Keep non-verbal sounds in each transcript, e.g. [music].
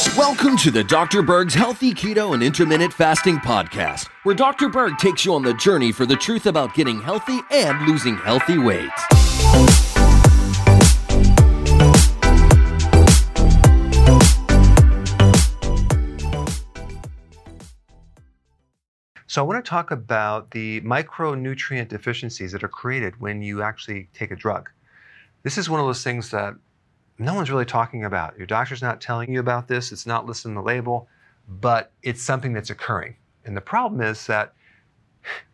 Welcome to the Dr. Berg's Healthy Keto and Intermittent Fasting Podcast, where Dr. Berg takes you on the journey for the truth about getting healthy and losing healthy weight. So, I want to talk about the micronutrient deficiencies that are created when you actually take a drug. This is one of those things that no one's really talking about. Your doctor's not telling you about this, it's not listed in the label, but it's something that's occurring. And the problem is that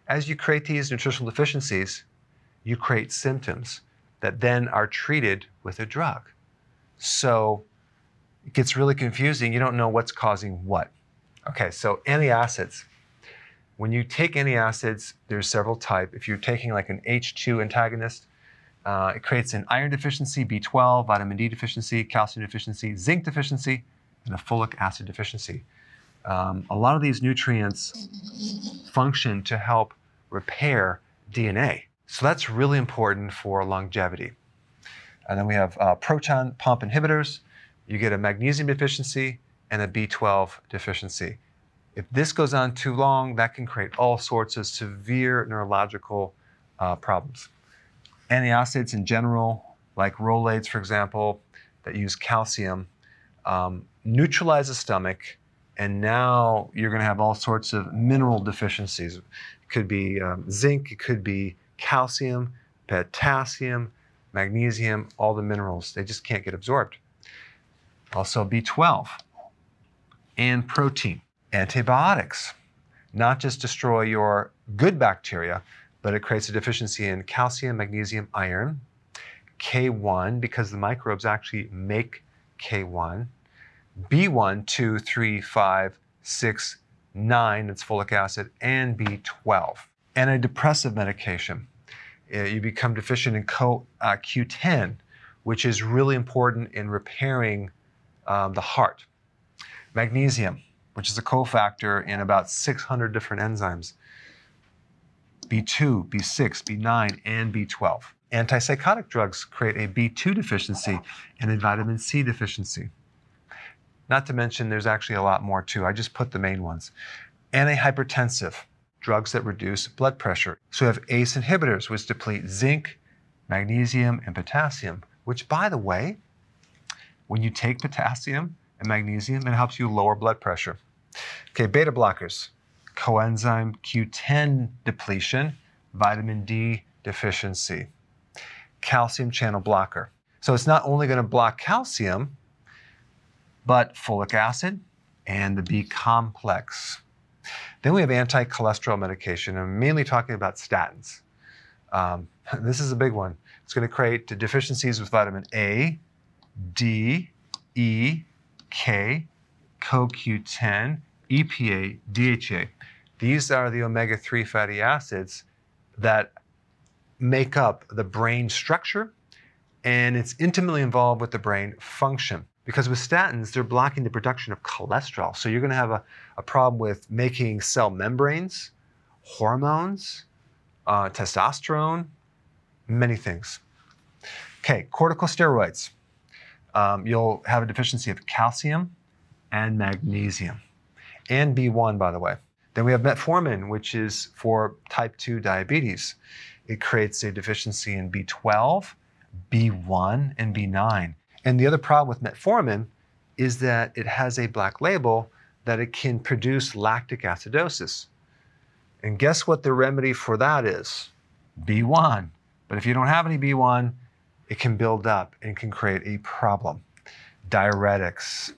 as you create these nutritional deficiencies, you create symptoms that then are treated with a drug. So it gets really confusing. You don't know what's causing what. Okay, so antacids. When you take antacids, there's several types. If you're taking like an H2 antagonist, uh, it creates an iron deficiency, B12, vitamin D deficiency, calcium deficiency, zinc deficiency, and a folic acid deficiency. Um, a lot of these nutrients function to help repair DNA. So that's really important for longevity. And then we have uh, proton pump inhibitors. You get a magnesium deficiency and a B12 deficiency. If this goes on too long, that can create all sorts of severe neurological uh, problems antacids in general, like Rolaids, for example, that use calcium, um, neutralize the stomach, and now you're going to have all sorts of mineral deficiencies. It could be um, zinc, it could be calcium, potassium, magnesium, all the minerals. They just can't get absorbed. Also, B12 and protein. Antibiotics not just destroy your good bacteria, but it creates a deficiency in calcium, magnesium, iron, K1, because the microbes actually make K1, B1, 2, 3, 5, 6, 9, that's folic acid, and B12. Antidepressive medication. Uh, you become deficient in CoQ10, which is really important in repairing um, the heart. Magnesium, which is a cofactor in about 600 different enzymes. B2, B6, B9, and B12. Antipsychotic drugs create a B2 deficiency and a vitamin C deficiency. Not to mention, there's actually a lot more too. I just put the main ones. Antihypertensive, drugs that reduce blood pressure. So we have ACE inhibitors, which deplete zinc, magnesium, and potassium, which, by the way, when you take potassium and magnesium, it helps you lower blood pressure. Okay, beta blockers coenzyme Q10 depletion, vitamin D deficiency, calcium channel blocker. So it's not only going to block calcium, but folic acid and the B complex. Then we have anti cholesterol medication. I'm mainly talking about statins. Um, [laughs] this is a big one. It's going to create deficiencies with vitamin A, D, E, K, CoQ10, EPA, DHA. These are the omega 3 fatty acids that make up the brain structure, and it's intimately involved with the brain function. Because with statins, they're blocking the production of cholesterol. So you're going to have a, a problem with making cell membranes, hormones, uh, testosterone, many things. Okay, corticosteroids. Um, you'll have a deficiency of calcium and magnesium, and B1, by the way. Then we have metformin, which is for type 2 diabetes. It creates a deficiency in B12, B1, and B9. And the other problem with metformin is that it has a black label that it can produce lactic acidosis. And guess what the remedy for that is? B1. But if you don't have any B1, it can build up and can create a problem. Diuretics.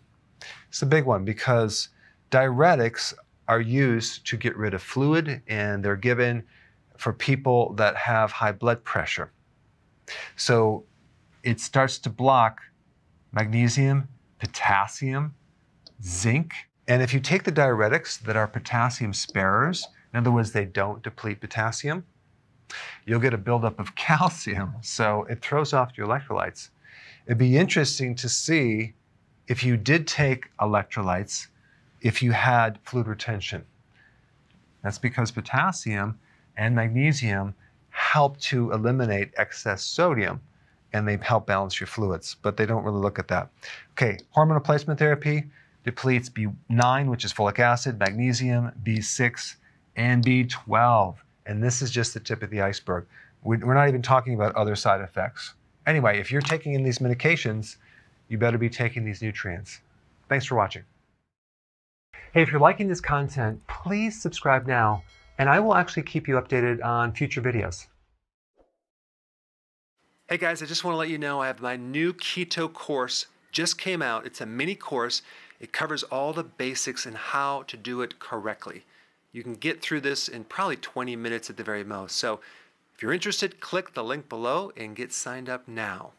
It's a big one because diuretics are used to get rid of fluid and they're given for people that have high blood pressure. So it starts to block magnesium, potassium, zinc. And if you take the diuretics that are potassium sparers, In other words, they don't deplete potassium. You'll get a buildup of [laughs] calcium, so it throws off your electrolytes. It'd be interesting to see if you did take electrolytes, if you had fluid retention. That's because potassium and magnesium help to eliminate excess sodium and they help balance your fluids, but they don't really look at that. Okay, hormone replacement therapy depletes B9, which is folic acid, magnesium, B6, and B12. And this is just the tip of the iceberg. We're not even talking about other side effects. Anyway, if you're taking in these medications, you better be taking these nutrients. Thanks for watching. Hey, if you're liking this content, please subscribe now, and I will actually keep you updated on future videos. Hey guys, I just want to let you know I have my new keto course just came out. It's a mini course. It covers all the basics and how to do it correctly. You can get through this in probably 20 minutes at the very most. So if you're interested, click the link below and get signed up now.